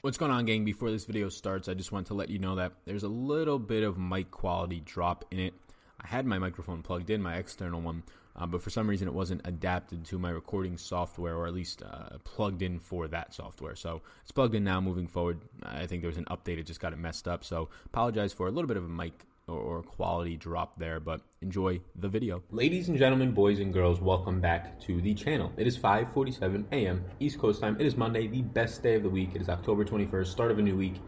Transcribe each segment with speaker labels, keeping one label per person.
Speaker 1: What's going on, gang? Before this video starts, I just want to let you know that there's a little bit of mic quality drop in it. I had my microphone plugged in, my external one, uh, but for some reason it wasn't adapted to my recording software, or at least uh, plugged in for that software. So it's plugged in now. Moving forward, I think there was an update; it just got it messed up. So apologize for a little bit of a mic or quality drop there, but enjoy the video. Ladies and gentlemen, boys and girls, welcome back to the channel. It is 5:47 a.m. East Coast time. It is Monday, the best day of the week. It is October 21st, start of a new week.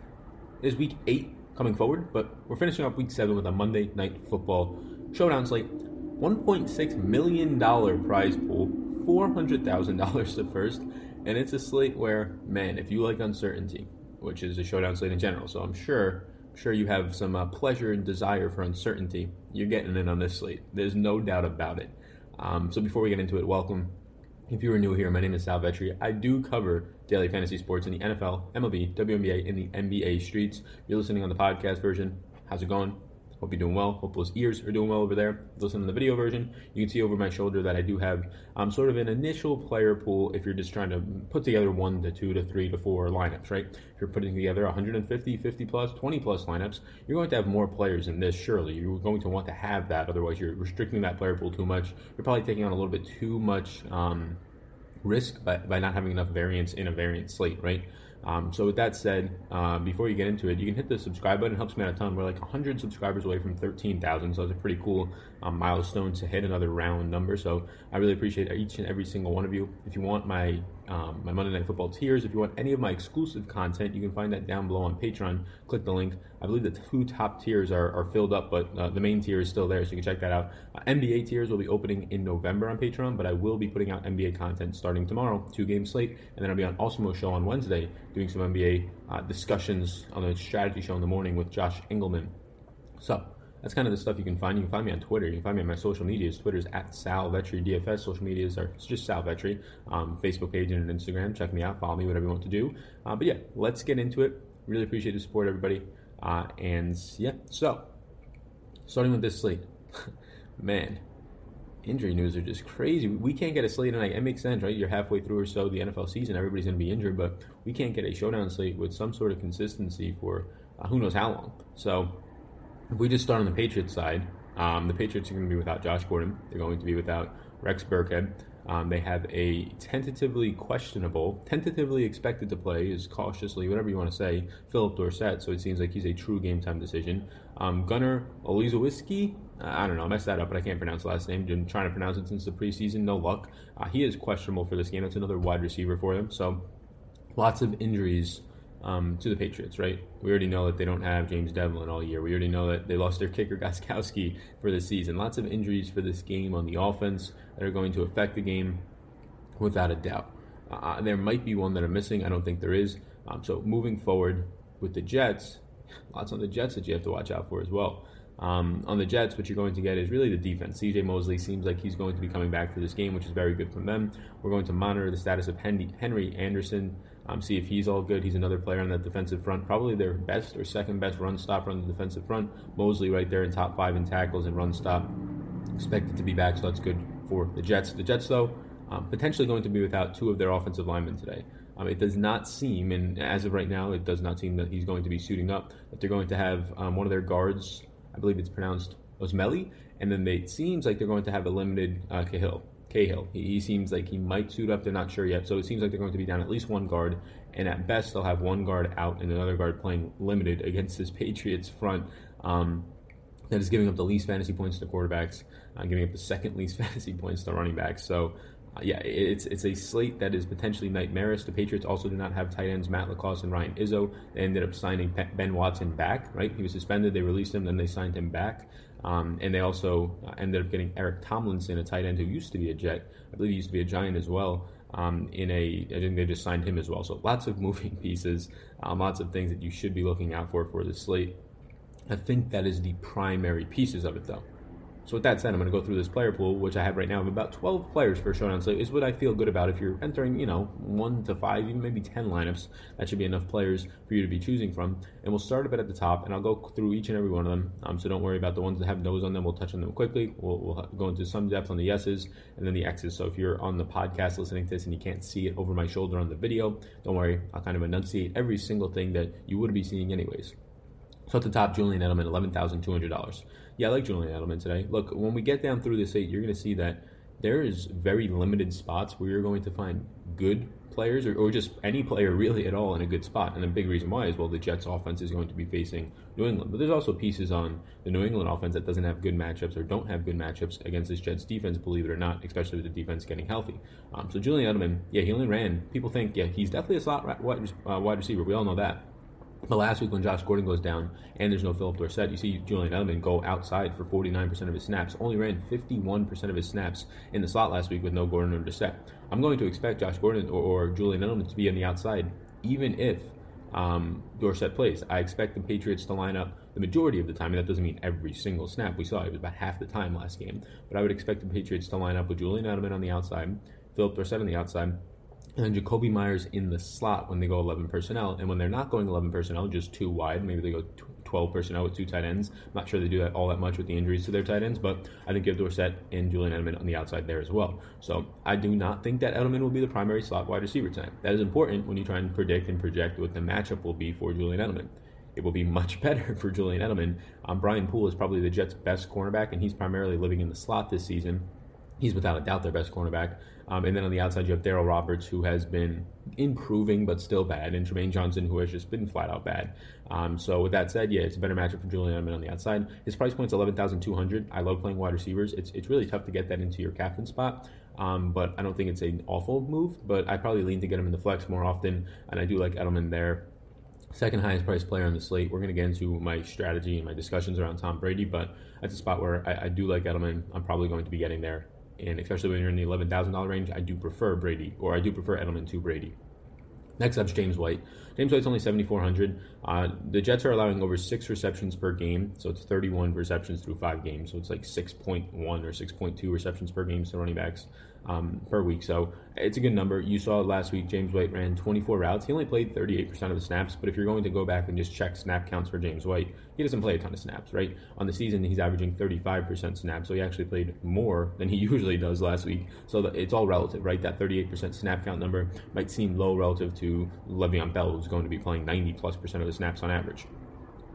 Speaker 1: It is week 8 coming forward, but we're finishing up week 7 with a Monday night football showdown slate. $1.6 million prize pool, $400,000 to first, and it's a slate where, man, if you like uncertainty, which is a showdown slate in general, so I'm sure sure you have some uh, pleasure and desire for uncertainty. You're getting in on this slate. There's no doubt about it. Um, so before we get into it, welcome. If you are new here, my name is Sal Vetri. I do cover daily fantasy sports in the NFL, MLB, WNBA, and the NBA streets. You're listening on the podcast version. How's it going? Hope you're doing well. Hope those ears are doing well over there. Listen to the video version. You can see over my shoulder that I do have um, sort of an initial player pool if you're just trying to put together one to two to three to four lineups, right? If you're putting together 150, 50 plus, 20 plus lineups, you're going to have more players in this, surely. You're going to want to have that. Otherwise, you're restricting that player pool too much. You're probably taking on a little bit too much um, risk by, by not having enough variance in a variant slate, right? Um, so with that said, uh, before you get into it, you can hit the subscribe button. It helps me out a ton. We're like 100 subscribers away from 13,000, so it's a pretty cool um, milestone to hit another round number. So I really appreciate each and every single one of you. If you want my um, my Monday Night Football tiers, if you want any of my exclusive content, you can find that down below on Patreon. Click the link. I believe the two top tiers are, are filled up, but uh, the main tier is still there, so you can check that out. Uh, NBA tiers will be opening in November on Patreon, but I will be putting out NBA content starting tomorrow, two game slate, and then I'll be on Awesome Show on Wednesday doing some NBA uh, discussions on the strategy show in the morning with Josh Engelman. So that's kind of the stuff you can find. You can find me on Twitter. You can find me on my social medias. Twitter's at Sal Vetri DFS. Social medias are just Sal Vetri. Um, Facebook page and Instagram. Check me out. Follow me. Whatever you want to do. Uh, but yeah, let's get into it. Really appreciate the support, everybody. Uh, and yeah, so starting with this slate, man, injury news are just crazy. We can't get a slate tonight. It makes sense, right? You're halfway through or so the NFL season. Everybody's going to be injured, but we can't get a showdown slate with some sort of consistency for uh, who knows how long. So if we just start on the Patriots side, um, the Patriots are going to be without Josh Gordon. They're going to be without Rex Burkhead. Um, they have a tentatively questionable, tentatively expected to play, is cautiously, whatever you want to say, Phillip Dorsett. So it seems like he's a true game time decision. Um, Gunner Olszewski, I don't know, I messed that up, but I can't pronounce the last name. Been trying to pronounce it since the preseason, no luck. Uh, he is questionable for this game. That's another wide receiver for them. So lots of injuries um, to the Patriots, right? We already know that they don't have James Develin all year. We already know that they lost their kicker Gostkowski for the season. Lots of injuries for this game on the offense that are going to affect the game without a doubt. Uh, there might be one that I'm missing. I don't think there is. Um, so moving forward with the Jets, lots on the Jets that you have to watch out for as well. Um, on the Jets, what you're going to get is really the defense. CJ Mosley seems like he's going to be coming back for this game, which is very good from them. We're going to monitor the status of Henry Anderson um, see if he's all good. He's another player on that defensive front, probably their best or second best run stopper on the defensive front. Mosley right there in top five in tackles and run stop. Expected to be back, so that's good for the Jets. The Jets, though, um, potentially going to be without two of their offensive linemen today. Um, it does not seem, and as of right now, it does not seem that he's going to be suiting up. That they're going to have um, one of their guards, I believe it's pronounced Osemele, and then they, it seems like they're going to have a limited uh, Kalil. Kalil. He, he, seems like he might suit up. They're not sure yet. So it seems like they're going to be down at least one guard. And at best, they'll have one guard out and another guard playing limited against this Patriots front um, that is giving up the least fantasy points to quarterbacks, uh, giving up the second least fantasy points to running backs. So uh, yeah, it's it's a slate that is potentially nightmarish. The Patriots also do not have tight ends Matt LaCosse and Ryan Izzo. They ended up signing Ben Watson back. Right, he was suspended. They released him, then they signed him back. Um, and they also uh, ended up getting Eric Tomlinson, a tight end who used to be a Jet. I believe he used to be a Giant as well. Um, in a, I think they just signed him as well. So lots of moving pieces, um, lots of things that you should be looking out for for the slate. I think that is the primary pieces of it, though. So with that said, I'm going to go through this player pool, which I have right now of about 12 players for Showdown Slate. Is what I feel good about. If you're entering, you know, one to five, even maybe 10 lineups, that should be enough players for you to be choosing from. And we'll start a bit at the top, and I'll go through each and every one of them. Um, so don't worry about the ones that have no's on them. We'll touch on them quickly. We'll, we'll go into some depth on the yeses and then the x's. So if you're on the podcast listening to this and you can't see it over my shoulder on the video, don't worry. I'll kind of enunciate every single thing that you would be seeing anyways. So at the top, Julian Edelman, eleven thousand two hundred dollars. Yeah, I like Julian Edelman today. Look, when we get down through this eight, you're going to see that there is very limited spots where you're going to find good players or, or just any player really at all in a good spot. And the big reason why is well, the Jets offense is going to be facing New England. But there's also pieces on the New England offense that doesn't have good matchups or don't have good matchups against this Jets defense, believe it or not, especially with the defense getting healthy. Um, so Julian Edelman, yeah, he only ran. People think, yeah, he's definitely a slot wide, uh, wide receiver. We all know that. But last week when Josh Gordon goes down and there's no Phillip Dorsett, you see Julian Edelman go outside for 49% of his snaps. Only ran 51% of his snaps in the slot last week with no Gordon or Dorsett. I'm going to expect Josh Gordon or, or Julian Edelman to be on the outside, even if um, Dorsett plays. I expect the Patriots to line up the majority of the time, and that doesn't mean every single snap. We saw it was about half the time last game. But I would expect the Patriots to line up with Julian Edelman on the outside, Phillip Dorsett on the outside, and then Jakobi Meyers in the slot when they go 11 personnel. And when they're not going 11 personnel, just two wide, maybe they go 12 personnel with two tight ends. I'm not sure they do that all that much with the injuries to their tight ends, but I think you have Dorsett and Julian Edelman on the outside there as well. So I do not think that Edelman will be the primary slot wide receiver tonight. That is important when you try and predict and project what the matchup will be for Julian Edelman. It will be much better for Julian Edelman. Um, Brian Poole is probably the Jets' best cornerback, and he's primarily living in the slot this season. He's without a doubt their best cornerback. Um, and then on the outside, you have Darryl Roberts, who has been improving but still bad, and Trumaine Johnson, who has just been flat out bad. Um, so with that said, yeah, it's a better matchup for Julian Edelman on the outside. His price point's eleven thousand two hundred. I love playing wide receivers. It's it's really tough to get that into your captain spot. Um, but I don't think it's an awful move. But I probably lean to get him in the flex more often, and I do like Edelman there. Second highest priced player on the slate. We're going to get into my strategy and my discussions around Tom Brady, but that's a spot where I, I do like Edelman. I'm probably going to be getting there and especially when you're in the eleven thousand dollar range, I do prefer Brady, or I do prefer Edelman to Brady. Next up is James White. James White's only 7,400. Uh, the Jets are allowing over six receptions per game, so it's 31 receptions through five games. So it's like 6.1 or 6.2 receptions per game to running backs um, per week. So it's a good number. You saw last week James White ran 24 routes. He only played 38% of the snaps, but if you're going to go back and just check snap counts for James White, he doesn't play a ton of snaps, right? On the season, he's averaging 35% snaps, so he actually played more than he usually does last week. So it's all relative, right? That 38% snap count number might seem low relative to Le'Veon Bell, who's going to be playing 90 plus percent of the snaps on average.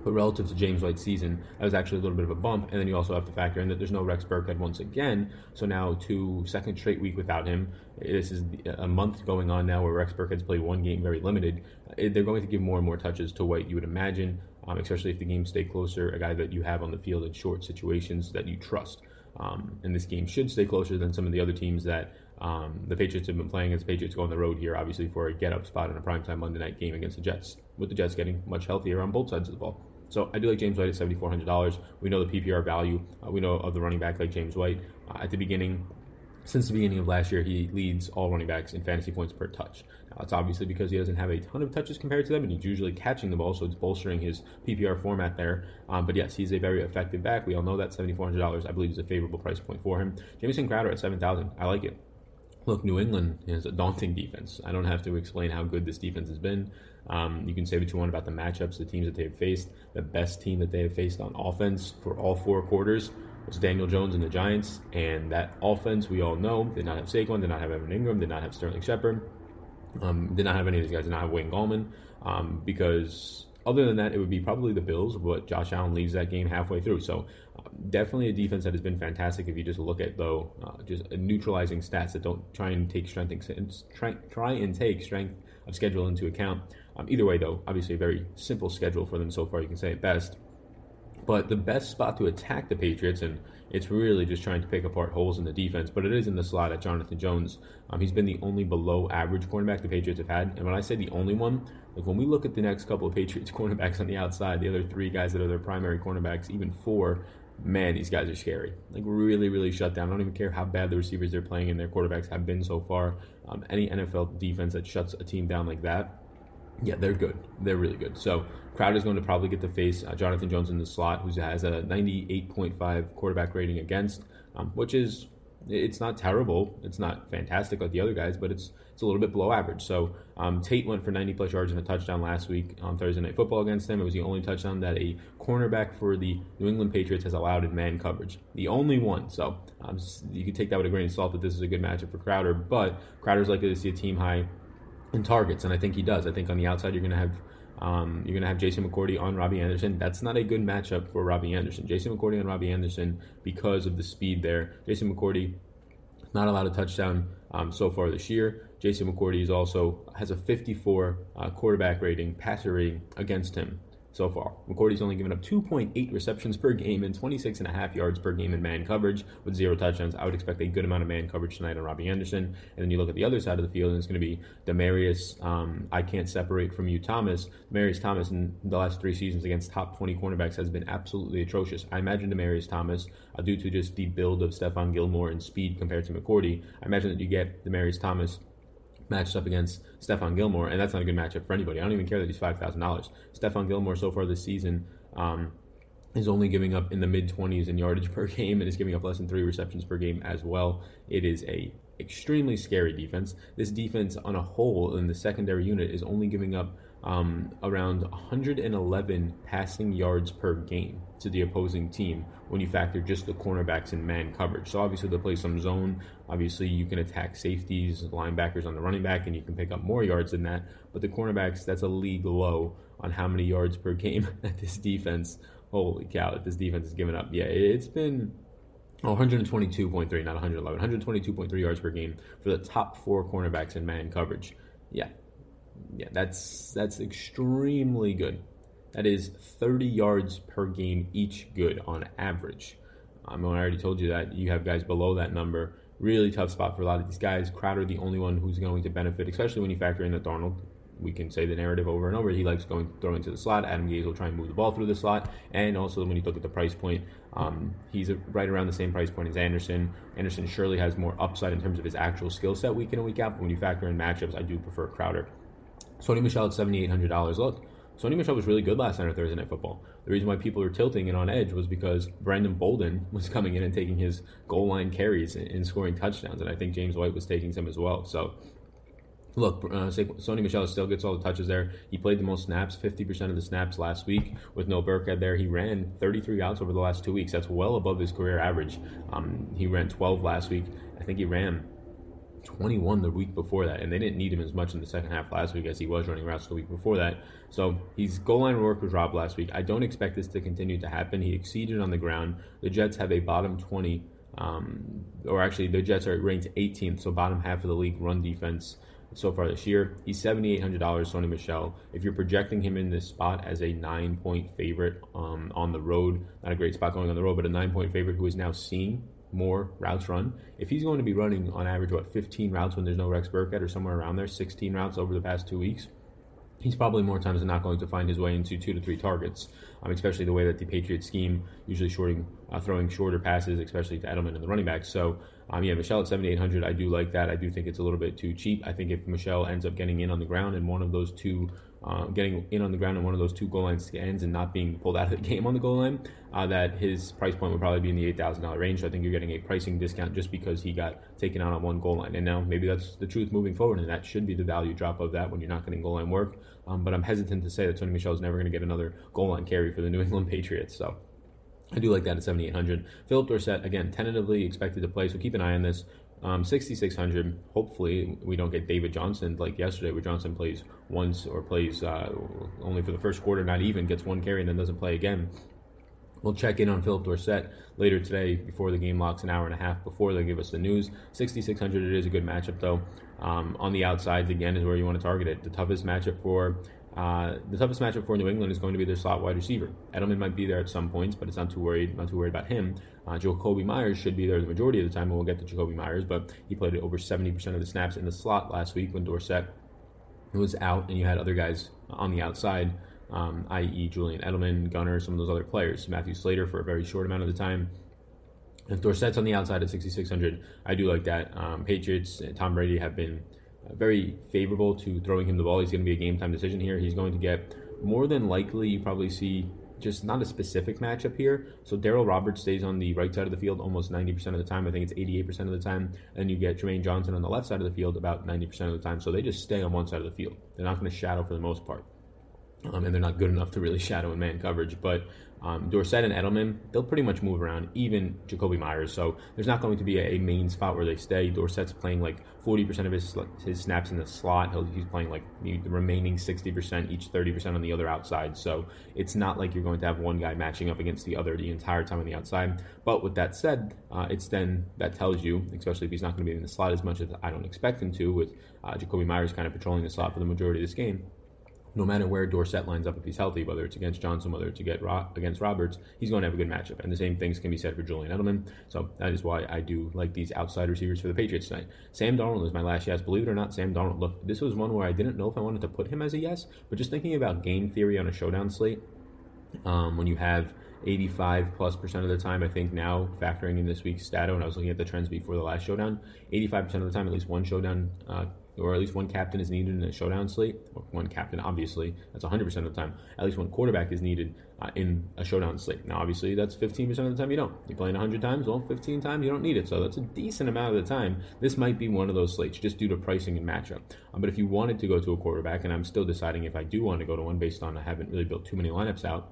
Speaker 1: But relative to James White's season, that was actually a little bit of a bump. And then you also have to factor in that there's no Rex Burkhead once again. So now, two second straight week without him. This is a month going on now where Rex Burkhead's played one game very limited. They're going to give more and more touches to White, you would imagine, um, especially if the games stay closer, a guy that you have on the field in short situations that you trust. Um, and this game should stay closer than some of the other teams that um, the Patriots have been playing as Patriots go on the road here, obviously, for a get up spot in a primetime Monday night game against the Jets, with the Jets getting much healthier on both sides of the ball. So I do like James White at $7,400. We know the PPR value. Uh, we know of the running back like James White. Uh, at the beginning, since the beginning of last year, he leads all running backs in fantasy points per touch. Now, that's obviously because he doesn't have a ton of touches compared to them, and he's usually catching the ball, so it's bolstering his PPR format there. Um, but yes, he's a very effective back. We all know that $7,400, I believe, is a favorable price point for him. Jamison Crowder at 7000 I like it. Look, New England is a daunting defense. I don't have to explain how good this defense has been. Um, you can say what you want about the matchups, the teams that they have faced. The best team that they have faced on offense for all four quarters was Daniel Jones and the Giants. And that offense, we all know, did not have Saquon, did not have Evan Engram, did not have Sterling Shepard, um, did not have any of these guys, did not have Wayne Gallman. Um, because other than that, it would be probably the Bills, but Josh Allen leaves that game halfway through. So uh, definitely a defense that has been fantastic. If you just look at though, uh, just neutralizing stats that don't try and take strength try, try and take strength of schedule into account. Um, either way, though, obviously a very simple schedule for them so far. You can say it best. But the best spot to attack the Patriots, and it's really just trying to pick apart holes in the defense, but it is in the slot at Jonathan Jones. Um, he's been the only below average cornerback the Patriots have had. And when I say the only one, like when we look at the next couple of Patriots cornerbacks on the outside, the other three guys that are their primary cornerbacks, even four, man, these guys are scary. Like really, really shut down. I don't even care how bad the receivers they're playing and their quarterbacks have been so far. Um, any NFL defense that shuts a team down like that, yeah, they're good. They're really good. So Crowder's going to probably get to face uh, Jonathan Jones in the slot, who has a 98.5 quarterback rating against, um, which is it's not terrible. It's not fantastic like the other guys, but it's it's a little bit below average. So um, Tate went for 90 plus yards and a touchdown last week on Thursday Night Football against them. It was the only touchdown that a cornerback for the New England Patriots has allowed in man coverage. The only one. So um, you can take that with a grain of salt that this is a good matchup for Crowder, but Crowder's likely to see a team high in targets, and I think he does. I think on the outside you're going to have um, you're going to have Jason McCourty on Robbie Anderson. That's not a good matchup for Robbie Anderson. Jason McCourty on Robbie Anderson because of the speed there. Jason McCourty not allowed a touchdown um, so far this year. Jason McCourty is also has a 54 uh, quarterback rating, passer rating against him so far. McCourty's only given up 2.8 receptions per game and 26 and a half yards per game in man coverage with zero touchdowns. I would expect a good amount of man coverage tonight on Robbie Anderson. And then you look at the other side of the field, and it's going to be Demaryius. Um, I can't separate from you, Thomas. Demaryius Thomas in the last three seasons against top 20 cornerbacks has been absolutely atrocious. I imagine Demaryius Thomas, uh, due to just the build of Stephon Gilmore and speed compared to McCourty, I imagine that you get Demaryius Thomas matched up against Stephon Gilmore, and that's not a good matchup for anybody. I don't even care that he's five thousand dollars. Stephon Gilmore so far this season um, is only giving up in the mid twenties in yardage per game, and is giving up less than three receptions per game as well. It is a extremely scary defense. This defense on a whole in the secondary unit is only giving up um, around 111 passing yards per game to the opposing team when you factor just the cornerbacks in man coverage. So obviously they'll play some zone. Obviously you can attack safeties, linebackers on the running back, and you can pick up more yards than that. But the cornerbacks, that's a league low on how many yards per game that this defense. Holy cow! This defense has given up. Yeah, it's been Oh, 122.3, not 111. 122.3 yards per game for the top four cornerbacks in man coverage. Yeah, yeah, that's that's extremely good. That is 30 yards per game each good on average. Um, I already told you that you have guys below that number. Really tough spot for a lot of these guys. Crowder, the only one who's going to benefit, especially when you factor in that Darnold. We can say the narrative over and over. He likes going throwing to the slot. Adam Gase will try and move the ball through the slot. And also, when you look at the price point, um, he's right around the same price point as Anderson. Anderson surely has more upside in terms of his actual skill set week in and week out. But when you factor in matchups, I do prefer Crowder. Sony Michel at $7,800. Look, Sony Michel was really good last night on Thursday Night Football. The reason why people were tilting and on edge was because Brandon Bolden was coming in and taking his goal line carries and, scoring touchdowns, and I think James White was taking some as well. So, look, uh, Sony Michel still gets all the touches there. He played the most snaps, 50% of the snaps last week with no Burkhead there. He ran 33 outs over the last two weeks. That's well above his career average. Um, he ran 12 last week. I think he ran 21 the week before that, and they didn't need him as much in the second half last week as he was running routes the week before that. So he's goal line work was robbed last week. I don't expect this to continue to happen. He exceeded on the ground. The Jets have a bottom 20, um, or actually the Jets are ranked 18th, so bottom half of the league run defense so far this year. He's $7,800, Sony Michel. If you're projecting him in this spot as a nine point favorite um, on the road, not a great spot going on the road, but a nine point favorite who is now seeing more routes run. If he's going to be running on average, what, 15 routes when there's no Rex Burkhead or somewhere around there, 16 routes over the past two weeks, he's probably more times than not going to find his way into two to three targets, um, especially the way that the Patriots scheme usually shorting, uh, throwing shorter passes, especially to Edelman and the running backs. So, um, yeah, Michel at 7,800, I do like that. I do think it's a little bit too cheap. I think if Michel ends up getting in on the ground and one of those two uh, getting in on the ground and one of those two goal line ends and not being pulled out of the game on the goal line, uh, that his price point would probably be in the $8,000 range. So I think you're getting a pricing discount just because he got taken out on one goal line. And now maybe that's the truth moving forward, and that should be the value drop of that when you're not getting goal line work. Um, but I'm hesitant to say that Sony Michel is never going to get another goal line carry for the New England Patriots. So I do like that at 7,800. Phillip Dorsett, again, tentatively expected to play, so keep an eye on this. Um, 6,600. Hopefully, we don't get David Johnson like yesterday, where Johnson plays once or plays uh, only for the first quarter, not even gets one carry and then doesn't play again. We'll check in on Phillip Dorsett later today before the game locks, an hour and a half before they give us the news. 6,600. It is a good matchup though. Um, on the outsides again is where you want to target it. The toughest matchup for uh, the toughest matchup for New England is going to be their slot wide receiver. Edelman might be there at some points, but it's not too worried. Not too worried about him. Uh, Jakobi Meyers should be there the majority of the time, and we'll get to Jakobi Meyers. But he played over 70% of the snaps in the slot last week when Dorsett was out, and you had other guys on the outside. um, i.e., Julian Edelman, Gunner, some of those other players. Matthew Slater for a very short amount of the time. If Dorsett's on the outside at 6,600, I do like that. Um, Patriots, and Tom Brady have been uh, Uh, very favorable to throwing him the ball. He's going to be a game time decision here. He's going to get more than likely, you probably see just not a specific matchup here. So Darryl Roberts stays on the right side of the field almost 90% of the time. I think it's 88% of the time. And you get Jermaine Johnson on the left side of the field about 90% of the time. So they just stay on one side of the field. They're not going to shadow for the most part. Um, and they're not good enough to really shadow in man coverage. But um, Dorsett and Edelman, they'll pretty much move around, even Jakobi Meyers. So there's not going to be a, a, main spot where they stay. Dorsett's playing like 40% of his his snaps in the slot. He'll, he's playing like the remaining 60%, each 30% on the other outside. So it's not like you're going to have one guy matching up against the other the entire time on the outside. But with that said, uh, it's then that tells you, especially if he's not going to be in the slot as much as I don't expect him to, with uh, Jakobi Meyers kind of patrolling the slot for the majority of this game no matter where Dorsett lines up if he's healthy, whether it's against Johnson, whether it's against Roberts, he's going to have a good matchup. And the same things can be said for Julian Edelman. So that is why I do like these outside receivers for the Patriots tonight. Sam Darnold is my last yes. Believe it or not, Sam Darnold. Look, this was one where I didn't know if I wanted to put him as a yes, but just thinking about game theory on a showdown slate, um, when you have 85 plus percent of the time, I think now factoring in this week's stato, and I was looking at the trends before the last showdown, 85 percent of the time, at least one showdown uh, or at least one captain is needed in a showdown slate. Or one captain, obviously, that's 100% of the time. At least one quarterback is needed uh, in a showdown slate. Now, obviously, that's 15% of the time you don't. You're playing 100 times, well, 15 times you don't need it. So that's a decent amount of the time. This might be one of those slates just due to pricing and matchup. Um, but if you wanted to go to a quarterback, and I'm still deciding if I do want to go to one based on I haven't really built too many lineups out,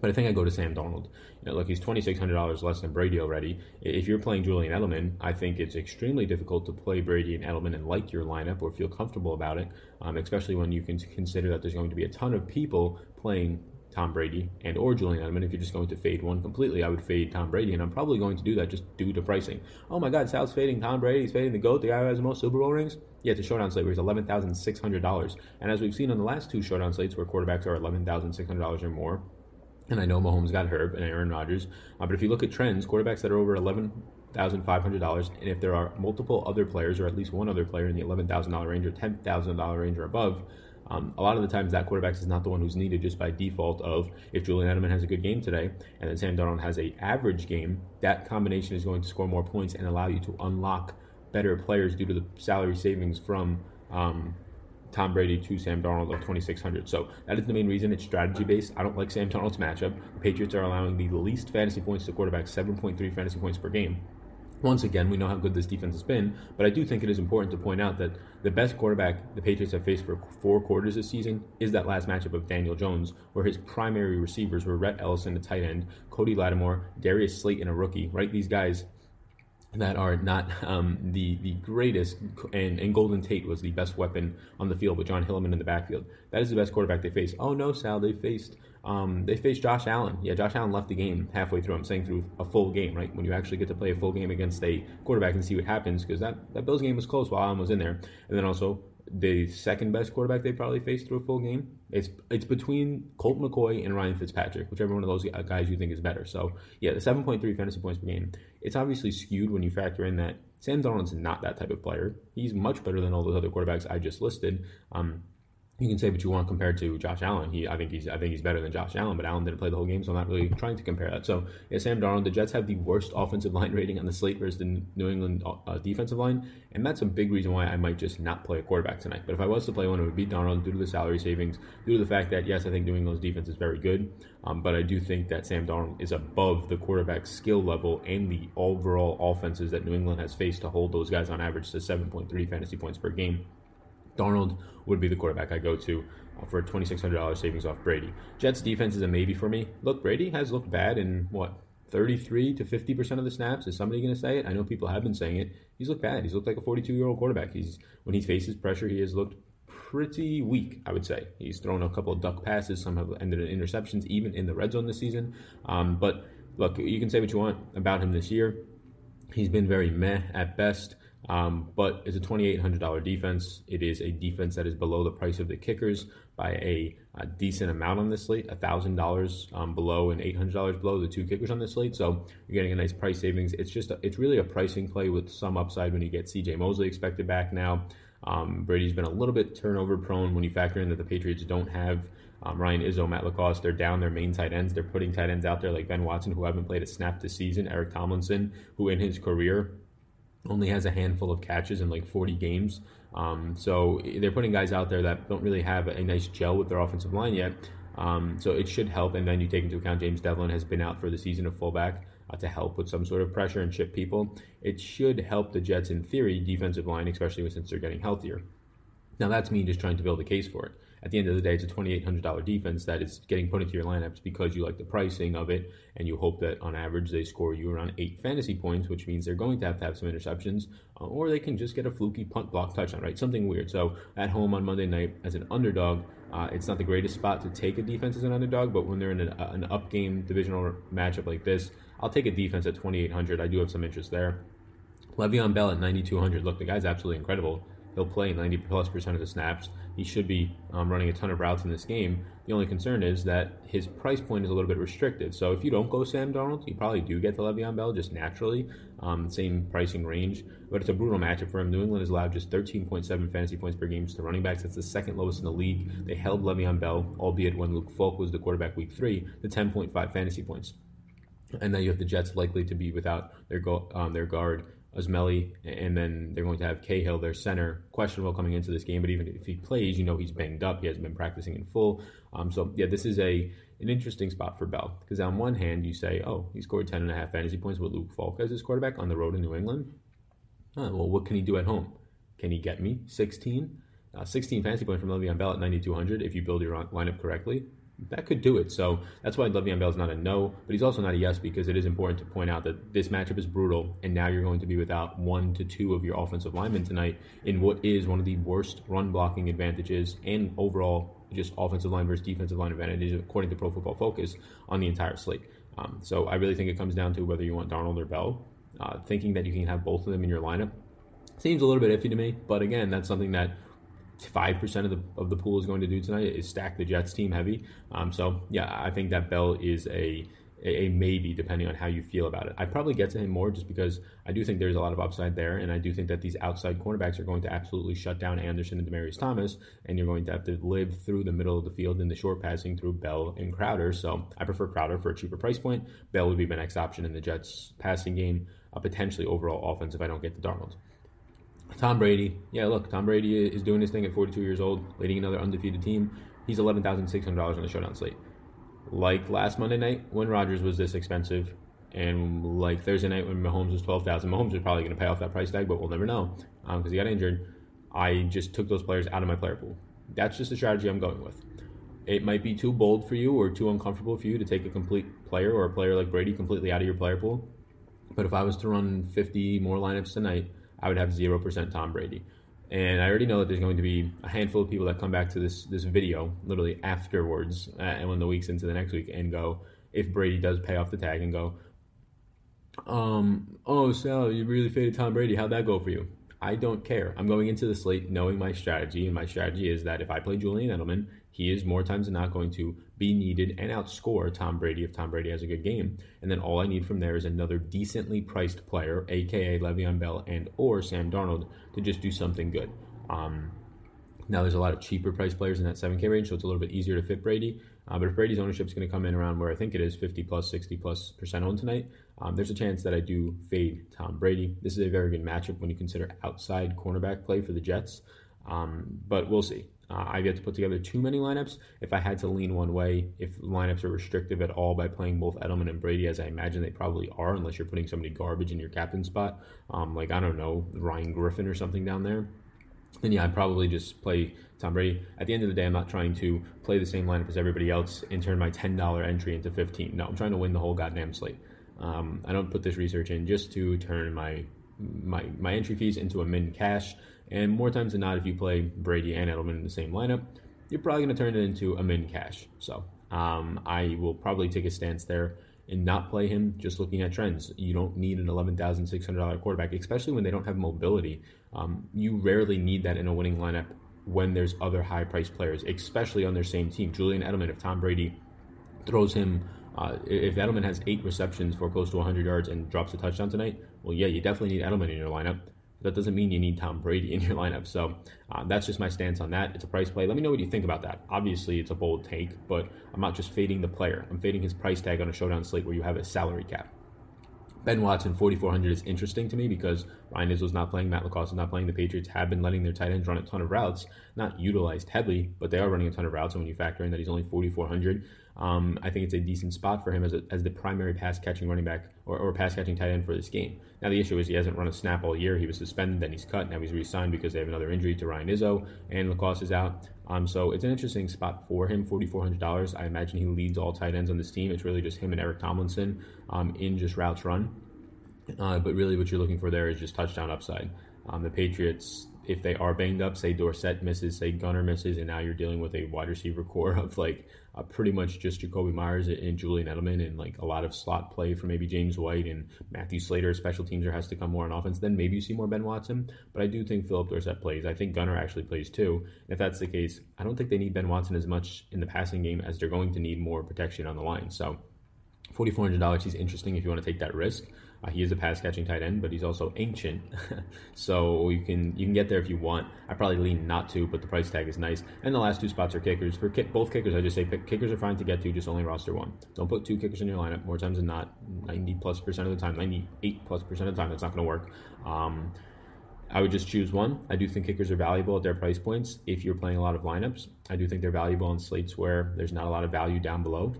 Speaker 1: but I think I go to Sam Darnold. You know, look, he's twenty six hundred dollars less than Brady already. If you're playing Julian Edelman, I think it's extremely difficult to play Brady and Edelman and like your lineup or feel comfortable about it, um, especially when you can consider that there's going to be a ton of people playing Tom Brady and or Julian Edelman. If you're just going to fade one completely, I would fade Tom Brady, and I'm probably going to do that just due to pricing. Oh my God, Sal's fading Tom Brady. He's fading the GOAT, the guy who has the most Super Bowl rings. Yeah, a showdown slate where he's eleven thousand six hundred dollars, and as we've seen on the last two showdown slates where quarterbacks are eleven thousand six hundred dollars or more, and I know Mahomes got Herb and Aaron Rodgers. Uh, but if you look at trends, quarterbacks that are over eleven thousand five hundred dollars, and if there are multiple other players or at least one other player in the eleven thousand dollar range or ten thousand dollar range or above, um, a lot of the times that quarterback is not the one who's needed just by default of if Julian Edelman has a good game today and then Sam Darnold has a average game, that combination is going to score more points and allow you to unlock better players due to the salary savings from um, Tom Brady to Sam Darnold of 2,600. So that is the main reason it's strategy based. I don't like Sam Darnold's matchup. The Patriots are allowing the least fantasy points to quarterbacks, 7.3 fantasy points per game. Once again, we know how good this defense has been, but I do think it is important to point out that the best quarterback the Patriots have faced for four quarters this season is that last matchup of Daniel Jones, where his primary receivers were Rhett Ellison, the tight end, Cody Latimer, Darius Slayton, a rookie, right? These guys that are not um, the the greatest, and, and Golden Tate was the best weapon on the field with Jon Hilliman in the backfield. That is the best quarterback they faced. Oh no, Sal, they faced um, they faced Josh Allen. Yeah, Josh Allen left the game halfway through. I'm saying through a full game, right? When you actually get to play a full game against a quarterback and see what happens, because that that Bills game was close while Allen was in there, and then also the second best quarterback they probably faced through a full game. It's it's between Colt McCoy and Ryan Fitzpatrick, whichever one of those guys you think is better. So yeah, the 7.3 fantasy points per game. It's obviously skewed when you factor in that Sam Darnold's not that type of player. He's much better than all those other quarterbacks I just listed. Um, you can say what you want compared to Josh Allen. He, I think he's, I think he's better than Josh Allen, but Allen didn't play the whole game, so I'm not really trying to compare that. So, yeah, Sam Darnold, the Jets have the worst offensive line rating on the slate versus the New England uh, defensive line, and that's a big reason why I might just not play a quarterback tonight. But if I was to play one, it would be Darnold due to the salary savings, due to the fact that yes, I think New England's defense is very good, um, but I do think that Sam Darnold is above the quarterback skill level and the overall offenses that New England has faced to hold those guys on average to 7.3 fantasy points per game. Darnold would be the quarterback I go to for a $2,600 savings off Brady. Jets defense is a maybe for me. Look, Brady has looked bad in what 33 to 50 percent of the snaps. Is somebody going to say it? I know people have been saying it. He's looked bad. He's looked like a 42 year old quarterback. He's when he faces pressure, he has looked pretty weak. I would say he's thrown a couple of duck passes. Some have ended in interceptions, even in the red zone this season. Um, but look, you can say what you want about him this year. He's been very meh at best. Um, but it's a $2,800 defense. It is a defense that is below the price of the kickers by a, a decent amount on this slate, $1,000 um, below and $800 below the two kickers on this slate. So you're getting a nice price savings. It's just, a, it's really a pricing play with some upside when you get CJ Mosley expected back now. Um, Brady's been a little bit turnover prone when you factor in that the Patriots don't have Um, Ryan Izzo, Matt LaCosse, they're down their main tight ends. They're putting tight ends out there like Ben Watson, who haven't played a snap this season, Eric Tomlinson, who in his career only has a handful of catches in like 40 games. Um, so they're putting guys out there that don't really have a nice gel with their offensive line yet. Um, so it should help. And then you take into account James Develin has been out for the season of fullback uh, to help with some sort of pressure and chip people. It should help the Jets in theory defensive line, especially since they're getting healthier. Now that's me just trying to build a case for it at the end of the day, it's a $2,800 defense that is getting put into your lineups because you like the pricing of it and you hope that on average they score you around eight fantasy points, which means they're going to have to have some interceptions uh, or they can just get a fluky punt block touchdown, right? Something weird. So at home on Monday night as an underdog, uh, it's not the greatest spot to take a defense as an underdog, but when they're in an, an up game divisional matchup like this, I'll take a defense at 2,800. I do have some interest there. Le'Veon Bell at 9,200. Look, the guy's absolutely incredible. He'll play 90 plus percent of the snaps. He should be um, running a ton of routes in this game. The only concern is that his price point is a little bit restricted. So if you don't go Sam Darnold, you probably do get the Le'Veon Bell just naturally, um, same pricing range. But it's a brutal matchup for him. New England has allowed just 13.7 fantasy points per game to running backs. That's the second lowest in the league. They held Le'Veon Bell, albeit when Luke Falk was the quarterback week three, to 10.5 fantasy points. And then you have the Jets likely to be without their go, um, their guard Osemele, and then they're going to have Kalil, their center, questionable coming into this game. But even if he plays, you know he's banged up. He hasn't been practicing in full. Um, so yeah, this is a an interesting spot for Bell because on one hand you say, oh, he scored ten and a half fantasy points with Luke Falk as his quarterback on the road in New England. Oh, well, what can he do at home? Can he get me 16? Uh, 16 fantasy points from Le'Veon Bell at 9,200 if you build your lineup correctly that could do it. So that's why Le'Veon Bell is not a no, but he's also not a yes because it is important to point out that this matchup is brutal, and now you're going to be without one to two of your offensive linemen tonight in what is one of the worst run blocking advantages and overall just offensive line versus defensive line advantages according to Pro Football Focus on the entire slate. Um, so I really think it comes down to whether you want Darnold or Bell. Uh, thinking that you can have both of them in your lineup seems a little bit iffy to me, but again, that's something that five percent of the of the pool is going to do tonight is stack the Jets team heavy. Um, so yeah, I think that Bell is a a maybe depending on how you feel about it. I probably get to him more just because I do think there's a lot of upside there, and I do think that these outside cornerbacks are going to absolutely shut down Anderson and Demaryius Thomas, and you're going to have to live through the middle of the field in the short passing through Bell and Crowder. So I prefer Crowder for a cheaper price point. Bell would be my next option in the Jets passing game, uh, potentially overall offense if I don't get the Darnold. Tom Brady, yeah, look, Tom Brady is doing his thing at 42 years old, leading another undefeated team. He's $11,600 on the showdown slate. Like last Monday night when Rodgers was this expensive, and like Thursday night when Mahomes was 12,000, Mahomes was probably going to pay off that price tag, but we'll never know because um, he got injured. I just took those players out of my player pool. That's just the strategy I'm going with. It might be too bold for you or too uncomfortable for you to take a complete player or a player like Brady completely out of your player pool. But if I was to run 50 more lineups tonight, I would have 0% Tom Brady. And I already know that there's going to be a handful of people that come back to this this video literally afterwards, uh, and when the week's into the next week, and go, if Brady does pay off the tag, and go, um, oh Sal, you really faded Tom Brady. How'd that go for you? I don't care. I'm going into the slate knowing my strategy, and my strategy is that if I play Julian Edelman, he is more times than not going to be needed and outscore Tom Brady if Tom Brady has a good game. And then all I need from there is another decently priced player, aka Le'Veon Bell and or Sam Darnold, to just do something good. Um, now there's a lot of cheaper price players in that 7K range, so it's a little bit easier to fit Brady. Uh, but if Brady's ownership is going to come in around where I think it is 50 plus, 60 plus percent owned tonight, um, there's a chance that I do fade Tom Brady. This is a very good matchup when you consider outside cornerback play for the Jets. Um, but we'll see. Uh, I've yet to put together too many lineups. If I had to lean one way, if lineups are restrictive at all by playing both Edelman and Brady, as I imagine they probably are, unless you're putting somebody garbage in your captain spot, um, like I don't know Ryan Griffin or something down there, then yeah, I'd probably just play Tom Brady. At the end of the day, I'm not trying to play the same lineup as everybody else and turn my $10 entry into 15. No, I'm trying to win the whole goddamn slate. Um, I don't put this research in just to turn my my my entry fees into a min cash. And more times than not, if you play Brady and Edelman in the same lineup, you're probably going to turn it into a min cash. So um, I will probably take a stance there and not play him just looking at trends. You don't need an $11,600 quarterback, especially when they don't have mobility. Um, you rarely need that in a winning lineup when there's other high priced players, especially on their same team. Julian Edelman, if Tom Brady throws him, uh, if Edelman has eight receptions for close to 100 yards and drops a touchdown tonight, well, yeah, you definitely need Edelman in your lineup. But That doesn't mean you need Tom Brady in your lineup. So uh, that's just my stance on that. It's a price play. Let me know what you think about that. Obviously, it's a bold take, but I'm not just fading the player. I'm fading his price tag on a showdown slate where you have a salary cap. Ben Watson, 4,400 is interesting to me because Ryan Izzo's not playing, Matt LaCosse is not playing. The Patriots have been letting their tight ends run a ton of routes, not utilized heavily, but they are running a ton of routes. And when you factor in that he's only 4,400, um, I think it's a decent spot for him as, a, as the primary pass catching running back or, or pass catching tight end for this game. Now, the issue is he hasn't run a snap all year. He was suspended, then he's cut. Now he's re signed because they have another injury to Ryan Izzo, and LaCosse is out. Um, so it's an interesting spot for him, $4,400. I imagine he leads all tight ends on this team. It's really just him and Eric Tomlinson um, in just routes run. Uh, but really, what you're looking for there is just touchdown upside. Um, the Patriots, if they are banged up, say Dorsett misses, say Gunner misses, and now you're dealing with a wide receiver core of like uh, pretty much just Jakobi Meyers and Julian Edelman, and like a lot of slot play for maybe James White and Matthew Slater. Special teams or has to come more on offense. Then maybe you see more Ben Watson. But I do think Phillip Dorsett plays. I think Gunner actually plays too. And if that's the case, I don't think they need Ben Watson as much in the passing game as they're going to need more protection on the line. So. $4,400, he's interesting if you want to take that risk. Uh, he is a pass catching tight end, but he's also ancient, so you can you can get there if you want. I probably lean not to, but the price tag is nice. And the last two spots are kickers. For kick, both kickers, I just say pick, kickers are fine to get to, just only roster one. Don't put two kickers in your lineup. More times than not, ninety plus percent of the time, ninety eight plus percent of the time, that's not going to work. Um, I would just choose one. I do think kickers are valuable at their price points. If you're playing a lot of lineups, I do think they're valuable on slates where there's not a lot of value down below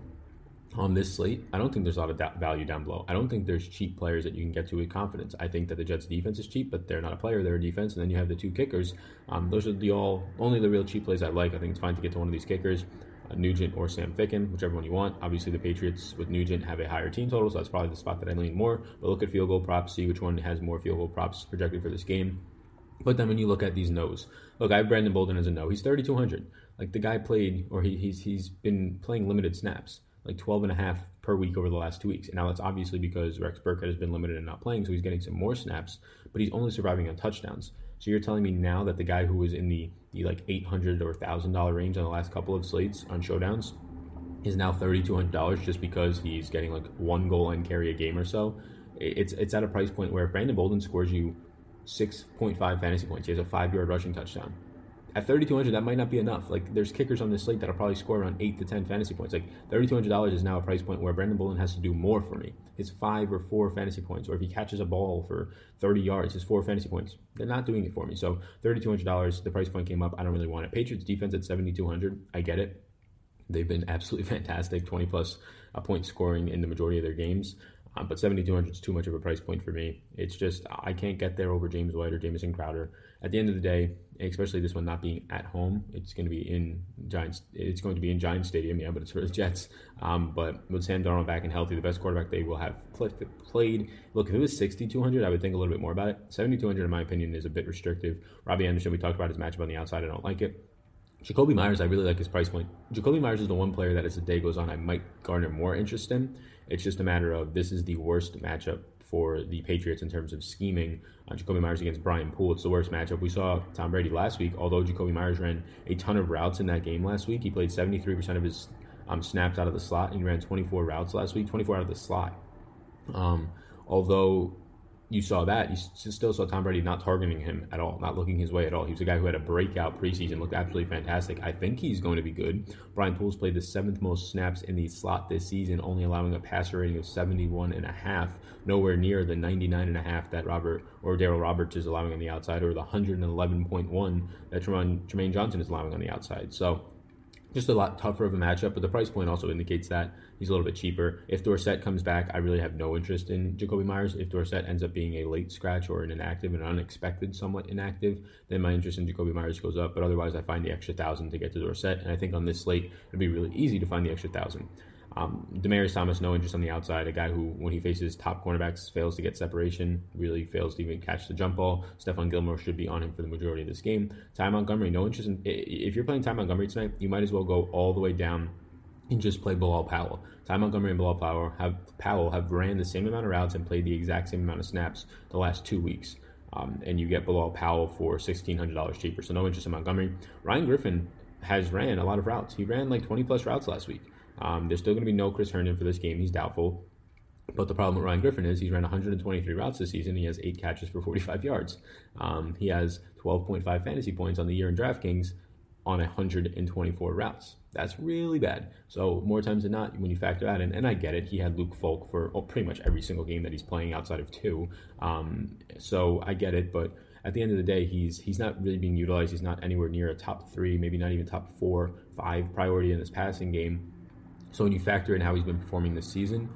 Speaker 1: on this slate, I don't think there's a lot of da- value down below. I don't think there's cheap players that you can get to with confidence. I think that the Jets' defense is cheap, but they're not a player; they're a defense. And then you have the two kickers. Um, those are the all only the real cheap plays I like. I think it's fine to get to one of these kickers, uh, Nugent or Sam Ficken, whichever one you want. Obviously, the Patriots with Nugent have a higher team total, so that's probably the spot that I lean more. But look at field goal props, see which one has more field goal props projected for this game. But then when you look at these no's, look, I have Brandon Bolden as a no. He's 3,200. Like the guy played, or he, he's he's been playing limited snaps like 12 and a half per week over the last two weeks. And now that's obviously because Rex Burkhead has been limited and not playing, so he's getting some more snaps, but he's only surviving on touchdowns. So you're telling me now that the guy who was in the, the like 800 or $1,000 range on the last couple of slates on showdowns is now $3,200 just because he's getting like one goal and carry a game or so. It's, it's at a price point where if Brandon Bolden scores you 6.5 fantasy points, he has a five yard rushing touchdown at 3200 that might not be enough. Like there's kickers on this slate that'll probably score around 8 to 10 fantasy points. Like $3200 is now a price point where brandon bolden has to do more for me. His five or four fantasy points or if he catches a ball for 30 yards his four fantasy points. They're not doing it for me. So $3200 the price point came up. I don't really want it. Patriots defense at 7200 i get it. They've been absolutely fantastic. 20 plus a point scoring in the majority of their games um, but 7200 is too much of a price point for me. It's just I can't get there over James White or Jamison Crowder. At the end of the day, especially this one not being at home, it's going to be in Giants. It's going to be in Giants Stadium, yeah, but it's for the Jets. Um, but with Sam Darnold back and healthy, the best quarterback they will have played. Look, if it was 6200, I would think a little bit more about it. 7200, in my opinion, is a bit restrictive. Robbie Anderson, we talked about his matchup on the outside. I don't like it. Jakobi Meyers, I really like his price point. Jakobi Meyers is the one player that as the day goes on, I might garner more interest in. It's just a matter of this is the worst matchup for the Patriots in terms of scheming. Uh, Jakobi Meyers against Brian Poole, it's the worst matchup. We saw Tom Brady last week, although Jakobi Meyers ran a ton of routes in that game last week. He played 73% of his um, snaps out of the slot, and he ran 24 routes last week, 24 out of the slot. Um, although you saw that. You still saw Tom Brady not targeting him at all, not looking his way at all. He was a guy who had a breakout preseason, looked absolutely fantastic. I think he's going to be good. Brian Poole's played the seventh most snaps in the slot this season, only allowing a passer rating of 71 and a half, nowhere near the 99 and a half that Robert or Darryl Roberts is allowing on the outside, or the 111.1 that Trumaine Johnson is allowing on the outside. So just a lot tougher of a matchup, but the price point also indicates that he's a little bit cheaper. If Dorsett comes back, I really have no interest in Jakobi Meyers. If Dorsett ends up being a late scratch or an inactive, an unexpected somewhat inactive, then my interest in Jakobi Meyers goes up. But otherwise, I find the extra thousand to get to Dorsett, and I think on this slate it'd be really easy to find the extra thousand. Um, Thomas, no interest on the outside. A guy who, when he faces top cornerbacks, fails to get separation, really fails to even catch the jump ball. Stephon Gilmore should be on him for the majority of this game. Ty Montgomery, no interest in. If you're playing Ty Montgomery tonight, you might as well go all the way down and just play Bilal Powell. Ty Montgomery and Bilal Powell have Powell have ran the same amount of routes and played the exact same amount of snaps the last two weeks. Um, and you get Bilal Powell for sixteen hundred dollars cheaper. So no interest in Montgomery. Ryan Griffin has ran a lot of routes. He ran like twenty plus routes last week. Um, there's still going to be no Chris Herndon for this game. He's doubtful. But the problem with Ryan Griffin is he's ran 123 routes this season. He has eight catches for 45 yards. Um, he has 12.5 fantasy points on the year in DraftKings on 124 routes. That's really bad. So more times than not, when you factor that in, and I get it, he had Luke Falk for oh, pretty much every single game that he's playing outside of two. Um, so I get it, but at the end of the day, he's he's not really being utilized. He's not anywhere near a top three, maybe not even top four, five priority in this passing game. So when you factor in how he's been performing this season,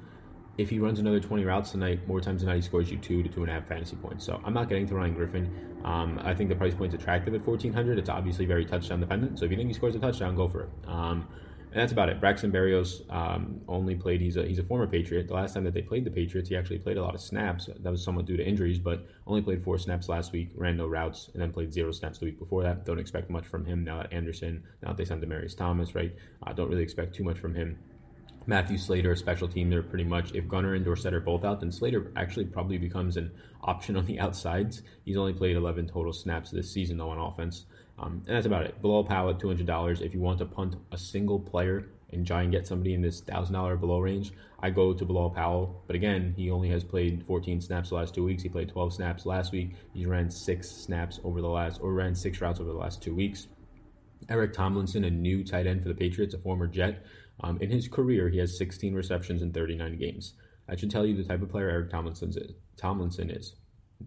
Speaker 1: if he runs another 20 routes tonight, more times than not, he scores you two to two and a half fantasy points. So I'm not getting to Ryan Griffin. Um, I think the price point's attractive at 1400. It's obviously very touchdown dependent. So if you think he scores a touchdown, go for it. Um, and that's about it. Braxton Berrios um, only played. He's a he's a former Patriot. The last time that they played the Patriots, he actually played a lot of snaps. That was somewhat due to injuries, but only played four snaps last week. Ran no routes, and then played zero snaps the week before that. Don't expect much from him now that Anderson. Now that they signed Demaryius Thomas, right? Uh, don't really expect too much from him. Matthew Slater, a special team, they're pretty much if Gunner and Dorsett are both out, then Slater actually probably becomes an option on the outsides. He's only played 11 total snaps this season though on offense, um, and that's about it. Bilal Powell at $200. If you want to punt a single player and try and get somebody in this thousand dollar below range, I go to Bilal Powell. But again, he only has played 14 snaps the last two weeks. He played 12 snaps last week. He ran six snaps over the last, or ran six routes over the last two weeks. Eric Tomlinson, a new tight end for the Patriots, a former Jet. Um, in his career, he has 16 receptions in 39 games. I should tell you the type of player Eric Tomlinson is. Tomlinson is.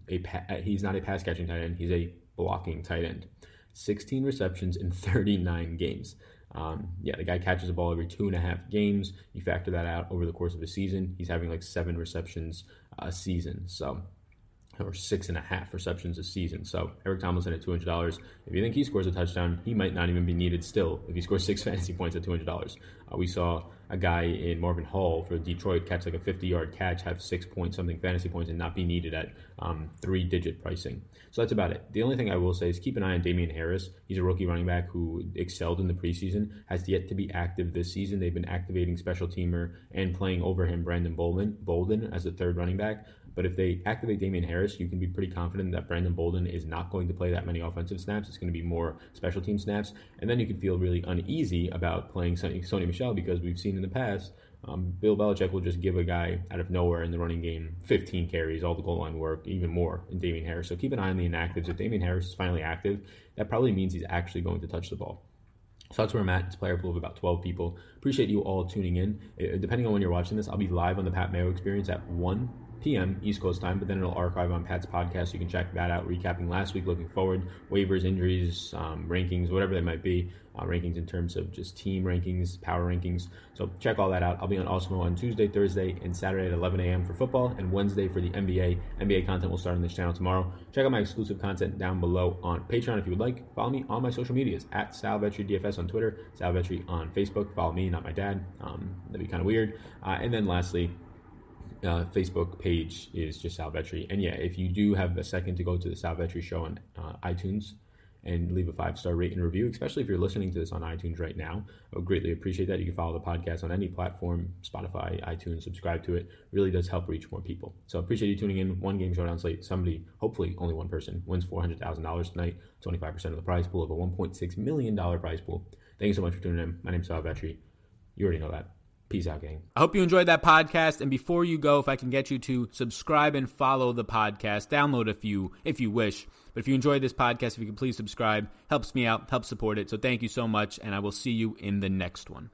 Speaker 1: A pa- uh, he's not a pass catching tight end. He's a blocking tight end. 16 receptions in 39 games. Um, yeah, the guy catches the ball every two and a half games. You factor that out over the course of a season, he's having like seven receptions a season. So or six and a half receptions a season. So Eric Tomlinson at two hundred dollars. If you think he scores a touchdown, he might not even be needed still. If he scores six fantasy points at two hundred dollars, uh, we saw a guy in Marvin Hall for Detroit catch like a fifty-yard catch, have six point something fantasy points, and not be needed at um, three-digit pricing. So that's about it. The only thing I will say is keep an eye on Damien Harris. He's a rookie running back who excelled in the preseason, has yet to be active this season. They've been activating special teamer and playing over him Brandon Bolden, Bolden as the third running back. But if they activate Damien Harris, you can be pretty confident that Brandon Bolden is not going to play that many offensive snaps. It's going to be more special team snaps. And then you can feel really uneasy about playing Sony, Sony Michel because we've seen in the past um, Bill Belichick will just give a guy out of nowhere in the running game 15 carries, all the goal line work, even more in Damien Harris. So keep an eye on the inactives. If Damien Harris is finally active, that probably means he's actually going to touch the ball. So that's where I'm at. It's player pool of about 12 people. Appreciate you all tuning in. Depending on when you're watching this, I'll be live on the Pat Mayo Experience at 1 p.m. East Coast time, but then it'll archive on Pat's podcast. You can check that out, recapping last week, looking forward, waivers, injuries, um, rankings, whatever they might be. Uh, rankings in terms of just team rankings, power rankings. So check all that out. I'll be on Awesemo on Tuesday, Thursday, and Saturday at 11 a.m. for football, and Wednesday for the NBA. NBA content will start on this channel tomorrow. Check out my exclusive content down below on Patreon if you would like. Follow me on my social medias at Sal DFS on Twitter, Sal on Facebook. Follow me, not my dad. Um, that'd be kind of weird. Uh, and then lastly, uh, Facebook page is just Sal Vetri. And yeah, if you do have a second to go to the Sal Vetri show on uh, iTunes and leave a five star rate and review, especially if you're listening to this on iTunes right now, I would greatly appreciate that. You can follow the podcast on any platform, Spotify, iTunes, subscribe to it. really does help reach more people. So appreciate you tuning in. One game showdown slate. Somebody, hopefully only one person, wins $400,000 tonight. 25% of the prize pool of a $1.6 million prize pool. Thank you so much for tuning in. My name is Sal Vetri. You already know that. Peace out, gang.
Speaker 2: I hope you enjoyed that podcast. And before you go, if I can get you to subscribe and follow the podcast, download a few if you wish. But if you enjoyed this podcast, if you could please subscribe, helps me out, helps support it. So thank you so much, and I will see you in the next one.